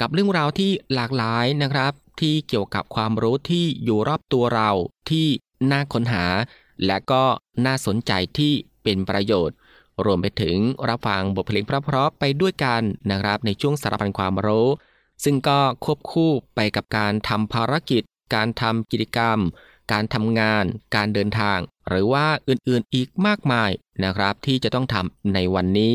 กับเรื่องราวที่หลากหลายนะครับ ที่เกี่ยวกับความรู้ที่อยู่รอบตัวเราที่น่าค้นหา และก็น่าสนใจที่เป็นประโยชน์ รวมไปถึงรับฟังบทเพลงเพราะๆไปด้วยกันนะครับในช่วงสารพันความรู้ ซึ่งก็ควบคู่ไปกับการทำภารกิจ การทำกิจกรรม การทำงาน การเดินทาง หรือว่าอื่นๆอีกมากมายนะครับ ที่จะต้องทำในวันนี้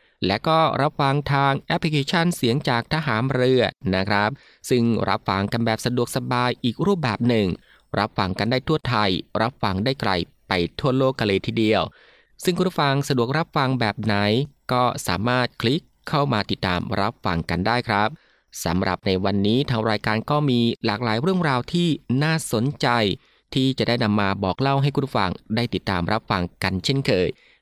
และก็รับฟังทางแอปพลิเคชันเสียงจากทหารเรือนะครับ ซึ่งรับฟังกันแบบสะดวกสบายอีกรูปแบบหนึ่ง รับฟังกันได้ทั่วไทย รับฟังได้ไกลไปทั่วโลกกันเลยทีเดียว ซึ่งคุณผู้ฟังสะดวกรับฟังแบบไหน ก็สามารถคลิกเข้ามาติดตามรับฟังกันได้ครับสำหรับในวันนี้ทางรายการก็มีหลากหลายเรื่องราวที่น่าสนใจ ที่จะได้นำมาบอกเล่าให้คุณผู้ฟังได้ติดตามรับฟังกันเช่นเคย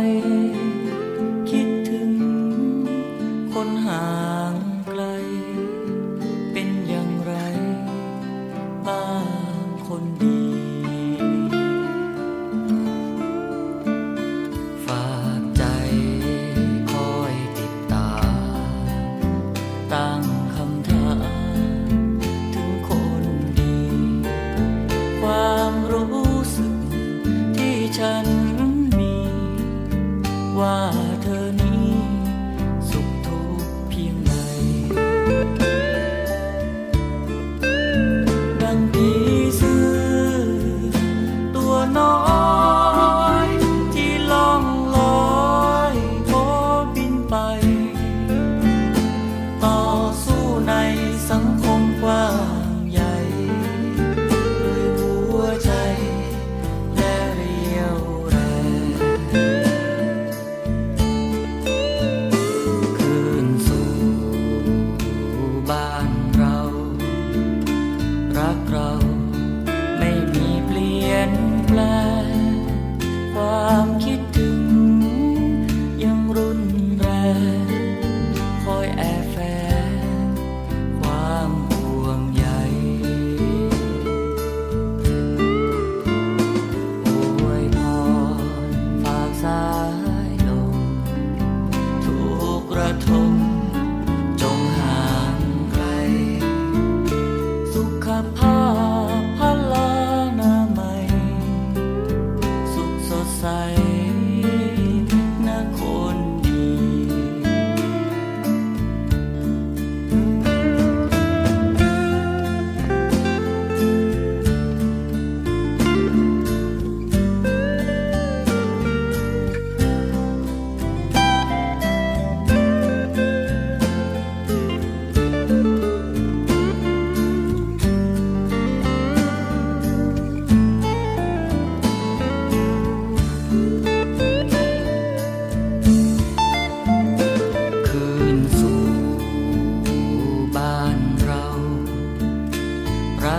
tay why.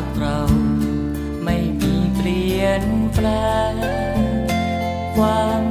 กเราไม่มีเปลี่ยนแปลงความ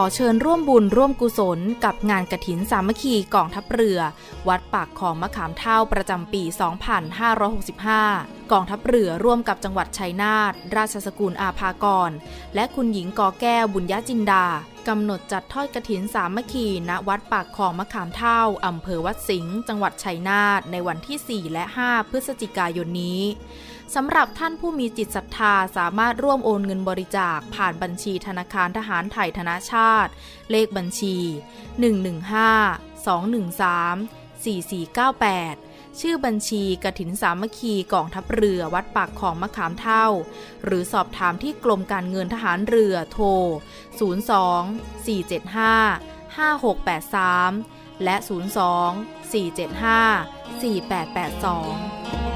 ขอเชิญร่วมบุญร่วมกุศลกับงานกระถินสามัคคีกองทัพเรือ วัดปากของมะขามเท่าประจำปี 2565 กองทัพเรือร่วมกับจังหวัดชัยนาทราชสกุลอาภากร และคุณหญิงกอแก้วบุญญาจินดากำหนดจัดทอดกระถินสามัคคีณวัดปากของมะขามเท่าอำเภอวัดสิงห์จังหวัดชัยนาทในวันที่ 4 และ 5 พฤศจิกายนนี้ สำหรับท่านผู้มีจิตศรัทธาสามารถร่วมโอนเงินบริจาคผ่านบัญชีธนาคารทหารไทยธนาชาติ เลขบัญชี 115 213 4498 ชื่อบัญชีกระถินสามัคคีกองทัพเรือวัดปากของมะขามเท่า หรือสอบถามที่กรมการเงินทหารเรือโทร 02 475 5683 และ 02 475 4882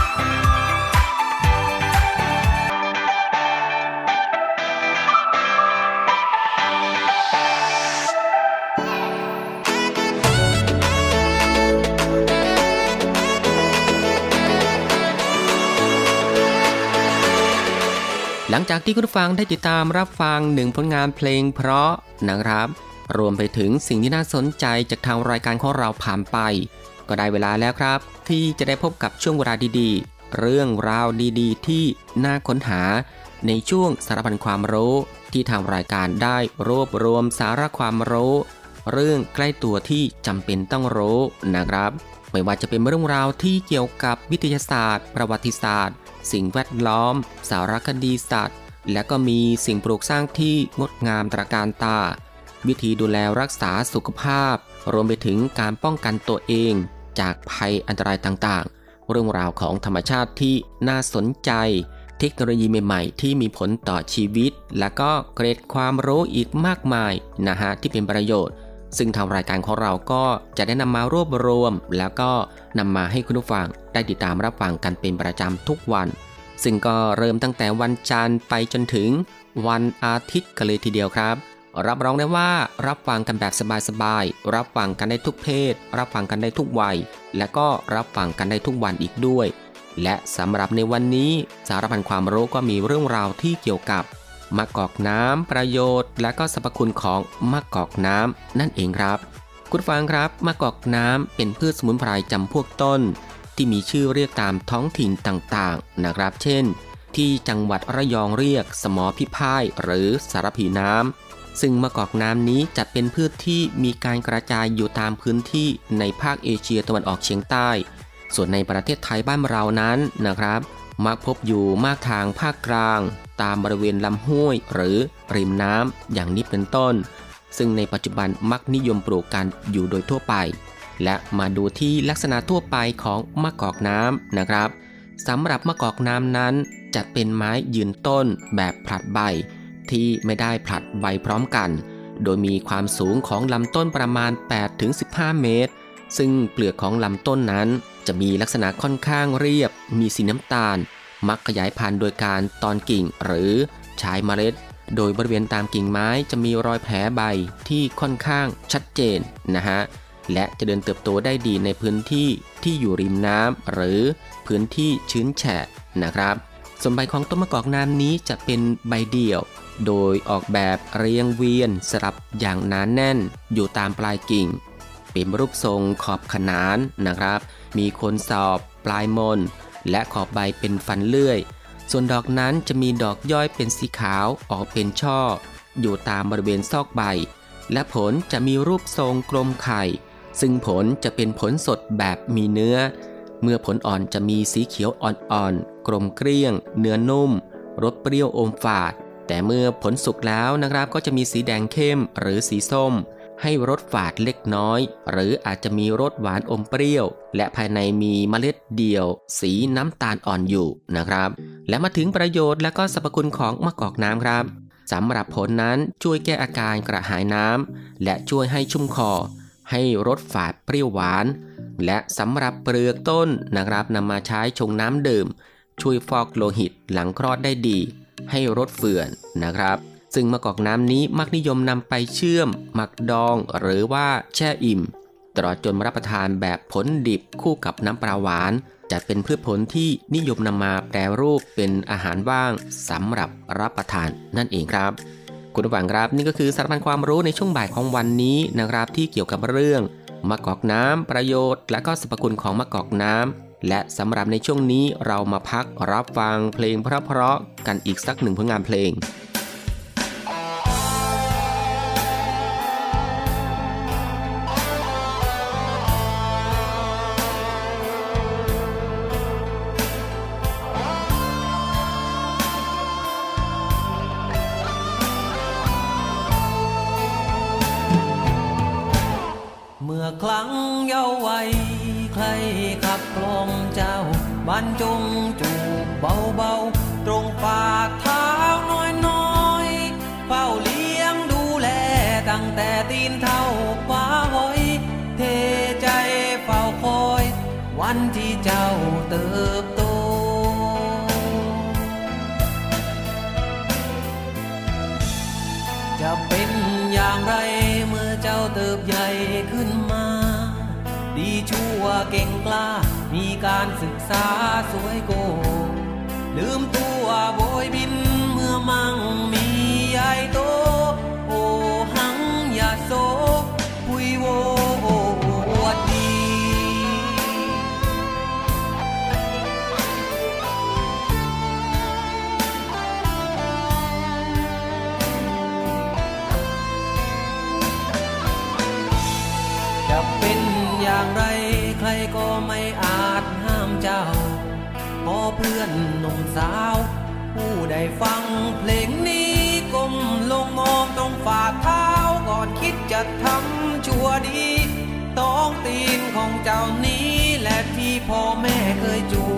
หลังจากที่คุณผู้ฟังได้ติดตามรับฟังหนึ่งผลงานเพลงเพราะนะครับ รวมไปถึงสิ่งที่น่าสนใจจากทางรายการของเราผ่านไป ก็ได้เวลาแล้วครับ ที่จะได้พบกับช่วงเวลาดีๆ เรื่องราวดีๆ ที่น่าค้นหา ในช่วงสารพันความรู้ที่ทางรายการได้รวบรวมสาระความรู้ เรื่องใกล้ตัวที่จำเป็นต้องรู้นะครับ ไม่ว่าจะเป็นเรื่องราวที่เกี่ยวกับวิทยาศาสตร์ ประวัติศาสตร์ สิ่งแวดล้อม สารคดีสัตว์ และก็มีสิ่งปลูกสร้างที่งดงามตระการตา วิธีดูแลรักษาสุขภาพ รวมไปถึงการป้องกันตัวเอง จากภัยอันตรายต่างๆ เรื่องราวของธรรมชาติที่น่าสนใจ เทคโนโลยีใหม่ๆ ที่มีผลต่อชีวิต และก็เกรดความรู้อีกมากมายนะฮะที่เป็นประโยชน์ ซึ่งทางรายการของเราก็จะได้นำมารวบรวม แล้วก็นำมาให้คุณผู้ฟังได้ติดตามรับฟังกันเป็นประจำทุกวัน ซึ่งก็เริ่มตั้งแต่วันจันทร์ไปจนถึงวันอาทิตย์กันเลยทีเดียวครับ รับรองได้ว่ารับฟังกันแบบสบายๆ รับฟังกันได้ทุกเพศ รับฟังกันได้ทุกวัย และก็รับฟังกันได้ทุกวันอีกด้วย และสำหรับในวันนี้สารพันความรู้ก็มีเรื่องราวที่เกี่ยวกับ มะกอกน้ำประโยชน์ และก็สรรพคุณของมะกอกน้ำนั่นเองครับ คุณฟังครับมะกอกน้ำเป็นพืชสมุนไพรจำพวกต้น ที่มีชื่อเรียกตามท้องถิ่นต่างๆนะครับ เช่น ที่จังหวัดระยองเรียกสมอพิพายหรือสารพีน้ำซึ่งมะกอกน้ำนี้จะเป็นพืชที่มีการกระจายอยู่ตามพื้นที่ในภาคเอเชียตะวันออกเฉียงใต้ ส่วนในประเทศไทยบ้านเรานั้นนะครับ มักพบอยู่มากทางภาคกลาง ตามบริเวณลำห้วย หรือริมน้ำอย่างนี้เป็นต้น ซึ่งในปัจจุบันมักนิยมปลูกกันอยู่โดยทั่วไป และมาดูที่ลักษณะทั่วไปของมะกอกน้ำนะครับสำหรับมะกอกน้ำนั้น จะเป็นไม้ยืนต้นแบบผลัดใบ ที่ไม่ได้ผลัดใบพร้อมกัน โดยมีความสูงของลำต้นประมาณ 8-15 เมตร ซึ่งเปลือกของลำต้นนั้นจะมีลักษณะค่อนข้างเรียบ มีสีน้ำตาล มักขยายพันธุ์โดยการตอนกิ่งหรือใช้เมล็ด โดยบริเวณตามกิ่งไม้จะมีรอยแผลใบที่ค่อนข้างชัดเจนนะฮะและจะเดินเติบโตได้ดีในพื้นที่ที่อยู่ริมน้ำหรือพื้นที่ชื้นแฉะนะครับ ส่วนใบของต้นมะกอกน้ำนี้จะเป็นใบเดี่ยว โดยออกแบบเรียงเวียนสลับอย่างหนานแน่น อยู่ตามปลายกิ่ง เป็นรูปทรงขอบขนานนะครับ มีคนสอบปลายมน และขอบใบเป็นฟันเลื่อย ส่วนดอกนั้นจะมีดอกย่อยเป็นสีขาวออกเป็นช่อ อยู่ตามบริเวณซอกใบ และผลจะมีรูปทรงกลมไข่ ซึ่งผลจะเป็นผลสดแบบมีเนื้อ เมื่อผลอ่อนจะมีสีเขียวอ่อนๆ กลมเกลี้ยง เนื้อนุ่ม รสเปรี้ยวอมฝาด แต่เมื่อผลสุกแล้วนะครับก็จะมีสีแดงเข้มหรือสีส้ม ให้รสฝาดเล็กน้อย หรืออาจจะมีรสหวานอมเปรี้ยว และภายในมีเมล็ดเดี่ยว สีน้ำตาลอ่อนอยู่นะครับ และมาถึงประโยชน์และก็สรรพคุณของมะกอกน้ำครับสำหรับผลนั้นช่วยแก้อาการกระหายน้ำและช่วยให้ชุ่มคอ ให้รสฝาดเปรี้ยวหวาน และสำหรับเปลือกต้นนะครับนำมาใช้ชงน้ำดื่ม ช่วยฟอกโลหิตหลังคลอดได้ดี ให้รสเฟื่อนนะครับ ซึ่งมะกอกน้ำนี้มักนิยมนำไปเชื่อม หมักดองหรือว่าแช่อิ่ม ตลอดจนรับประทานแบบผลดิบคู่กับน้ำปลาหวาน จะเป็นพืชผลที่นิยมนำมาแปรรูปเป็นอาหารว่างสำหรับรับประทานนั่นเองครับ คุณผู้ฟังครับนี่ก็คือสารพันความรู้ในช่วงบ่ายของวันนี้นะครับที่เกี่ยวกับเรื่องมะกอกน้ำประโยชน์ และก็สรรพคุณของมะกอกน้ำและสำหรับในช่วงนี้เรามาพักรับฟังเพลงเพราะๆกันอีกสักหนึ่งผลงานเพลง วันที่เจ้าเติบโต จะเป็นอย่างไรเมื่อเจ้าเติบใหญ่ขึ้นมา ดีชั่วเก่งกล้า มีการศึกษาสวยโก ลืมตัวโบยบินเมื่อมั่งมีใหญ่โต พอเพื่อนหนุ่มสาว ผู้ได้ฟังเพลงนี้ก้มลงมองต้องฝ่าเท้าก่อนคิดจะทำชั่วดี ต้องตีนของเจ้านี้และที่พ่อแม่เคยจู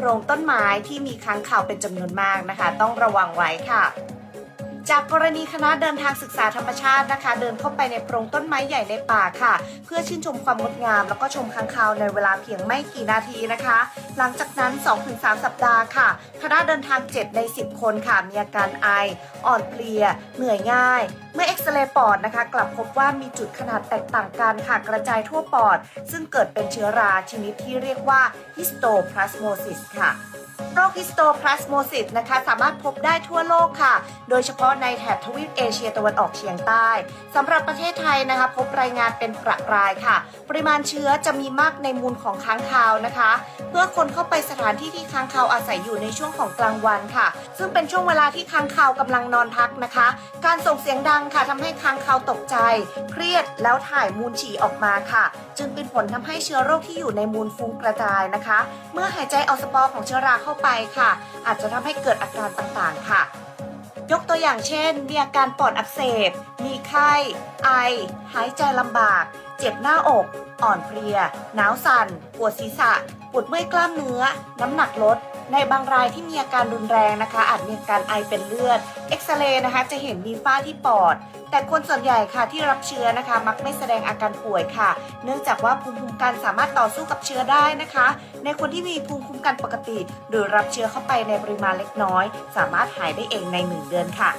โพรงต้นไม้ที่มีค้างคาวเป็นจำนวนมากนะคะ ต้องระวังไว้ค่ะ จากกรณีคณะเดินทางศึกษาธรรมชาตินะคะ เดินเข้าไปในโพรงต้นไม้ใหญ่ในป่าค่ะ เพื่อชื่นชมความงดงาม แล้วก็ชมค้างคาวในเวลาเพียงไม่กี่นาทีนะคะ หลังจากนั้น 2-3 สัปดาห์ค่ะ คณะเดินทาง 7 ใน 10 คนค่ะ มีอาการไอ อ่อนเพลีย เหนื่อยง่าย เมื่อเอ็กซเรย์ปอดนะคะ กลับพบว่ามีจุดขนาดแตกต่างกันค่ะ กระจายทั่วปอด ซึ่งเกิดเป็นเชื้อราชนิดที่เรียกว่า histoplasmosis ค่ะโรค histoplasmosis นะคะ สามารถพบได้ทั่วโลกค่ะ โดยเฉพาะในแถบทวีปเอเชียตะวันออกเฉียงใต้สำหรับประเทศไทยนะคะ พบรายงานเป็นประปรายค่ะ ปริมาณเชื้อจะมีมากในมูลของค้างคาวนะคะ เมื่อคนเข้าไปสถานที่ที่ค้างคาวอาศัยอยู่ในช่วงของกลางวันค่ะ ซึ่งเป็นช่วงเวลาที่ค้างคาวกำลังนอนพักนะคะ การส่งเสียงดังค่ะทำให้ค้างคาวตกใจ เครียดแล้วถ่ายมูลฉี่ออกมาค่ะ จึงเป็นผลทำให้เชื้อโรคที่อยู่ในมูลฟุ้งกระจายนะคะ เมื่อหายใจเอาสปอร์ของเชื้อราเข้าไปค่ะ อาจจะทำให้เกิดอาการต่างๆค่ะ ยกตัวอย่างเช่น มีอาการปอดอักเสบ มีไข้ ไอ หายใจลำบาก เจ็บหน้าอก อ่อนเพลีย หนาวสั่น ปวดศีรษะ ปวดเมื่อยกล้ามเนื้อ น้ำหนักลด ในบางรายที่มีอาการรุนแรงนะคะ อาจมีอาการไอเป็นเลือด เอ็กซเรย์นะคะจะเห็นมีฝ้าที่ปอด แต่คนส่วนใหญ่ค่ะที่รับเชื้อนะคะ มักไม่แสดงอาการป่วยค่ะ เนื่องจากว่าภูมิคุ้มกันสามารถต่อสู้กับเชื้อได้นะคะ ในคนที่มีภูมิคุ้มกันปกติ หรือรับเชื้อเข้าไปในปริมาณเล็กน้อย สามารถหายได้เองในหนึ่งเดือนค่ะ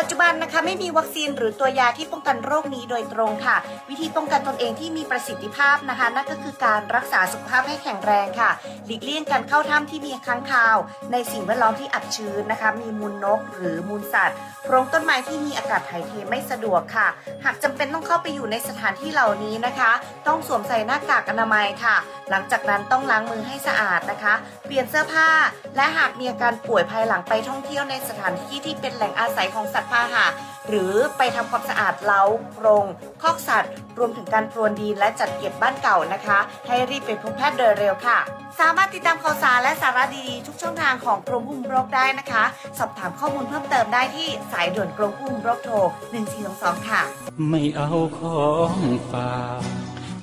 ปัจจุบันนะคะไม่มีวัคซีนหรือตัวยาที่ป้องกันโรคนี้โดยตรงค่ะ วิธีป้องกันตนเองที่มีประสิทธิภาพนะคะ นั่นก็คือการรักษาสุขภาพให้แข็งแรงค่ะ หลีกเลี่ยงการเข้าถ้ำที่มีค้างคาว ในสิ่งแวดล้อมที่อับชื้นนะคะ มีมูลนก หรือมูลสัตว์โพรงต้นไม้ที่มีอากาศถ่ายเทไม่สะดวกค่ะ หากจำเป็นต้องเข้าไปอยู่ในสถานที่เหล่านี้นะคะ ต้องสวมใส่หน้ากากอนามัยค่ะ หลังจากนั้นต้องล้างมือให้สะอาดนะคะ เปลี่ยนเสื้อผ้า และหากมีอาการป่วยภายหลังไปท่องเที่ยวในสถานที่ที่เป็นแหล่งอาศัยของสัตว์พาหะหรือไปทำความสะอาดเล้าโรงคอกสัตว์ รวมถึงการพรวนดินและจัดเก็บบ้านเก่านะคะ ให้รีบไปพบแพทย์โดยเร็วค่ะ สามารถติดตามข่าวสารและสาระดีๆทุกช่องทางของกรมควบคุมโรคได้นะคะ สอบถามข้อมูลเพิ่มเติมได้ที่สายด่วนกรมควบคุมโรคโทร1422 ค่ะ ไม่เอาของฝาก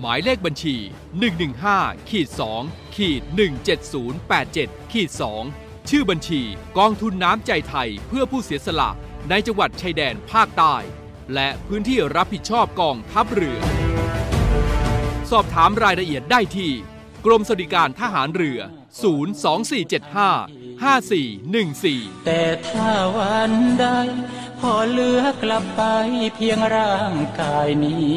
หมายเลขบัญชี 115ขีด2ขีด17087ขีด2ชื่อบัญชีกองทุนน้ำใจไทยเพื่อผู้เสียสละในจังหวัดชายแดนภาคใต้ และพื้นที่รับผิดชอบกองทัพเรือ สอบถามรายละเอียดได้ที่ กรมสวัสดิการทหารเรือ 02475 5414 แต่ถ้าวันใด พอเลือกลับไปเพียงร่างกายนี้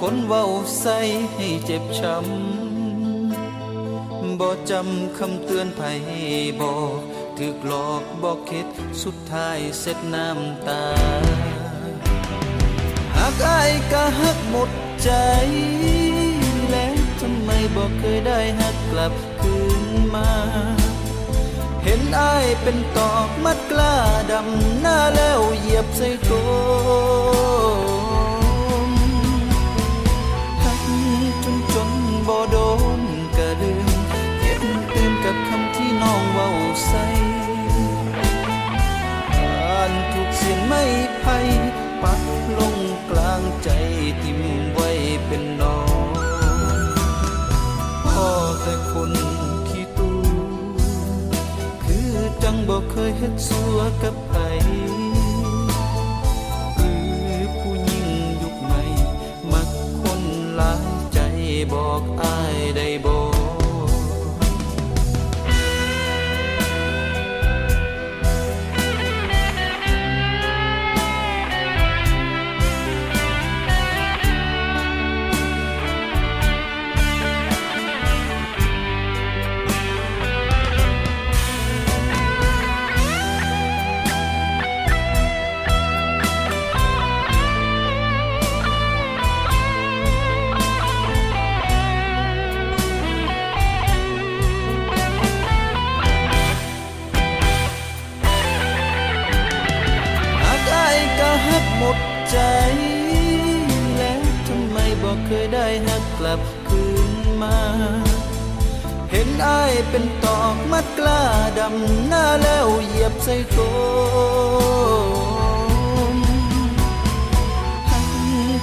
คนเว้าใส่ให้เจ็บช้ำบ่จำคำเตือนไผบอกถึกหลอกบอกคิดสุดท้ายเสร็จน้ำตา หากอายก็หักหมดใจ แล้วทำไมบอกเคยได้หักกลับคืนมา เห็นอายเป็นตอกมัดกล้าดำหน้าแล้วเหยียบใส่โก โดนกระลืมเก็บตื่นกับคำที่น้องเว้าใส่อ่านทุกเสียงไม่ไพ่ปักลงกลางใจทิมไว้เป็นน้องพ่อแต่คนขี้ตูคือจังบอกเคยเฮ็ดสัวกับ บอกอายได้บ มหัก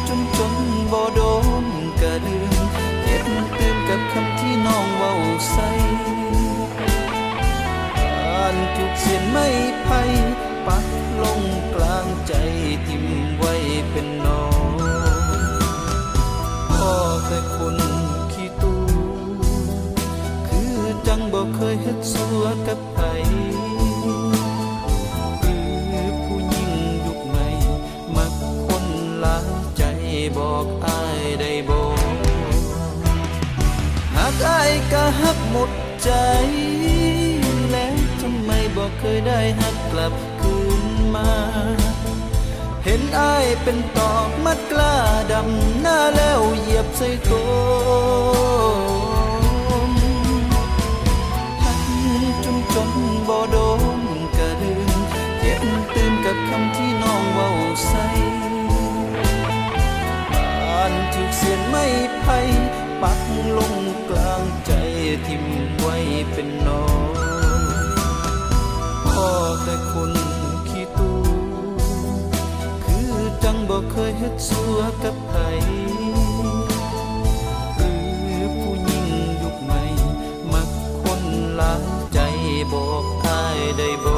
จนจนบ่โดนกระลืมเก็บตื่นกับคำที่น้องเว้าใส่อ่านทุกเสียงไม่ไพ่ปักลงกลางใจทิมไว้เป็นน้องพ่อแต่คนขี้ตูคือจังบอกเคยเฮ็ดสัวกับ หากอายก็ฮักหมดใจ แล้วทำไมบอกเคยได้ฮักกลับคืนมา เห็นอายเป็นตอกมัดกล้าดำหน้าแล้วเหยียบใส่โก เคยเฮ็ดสัวกับไผหรือผู้หญิงยุใหม่ มักคนลายใจบอกอายได้บ่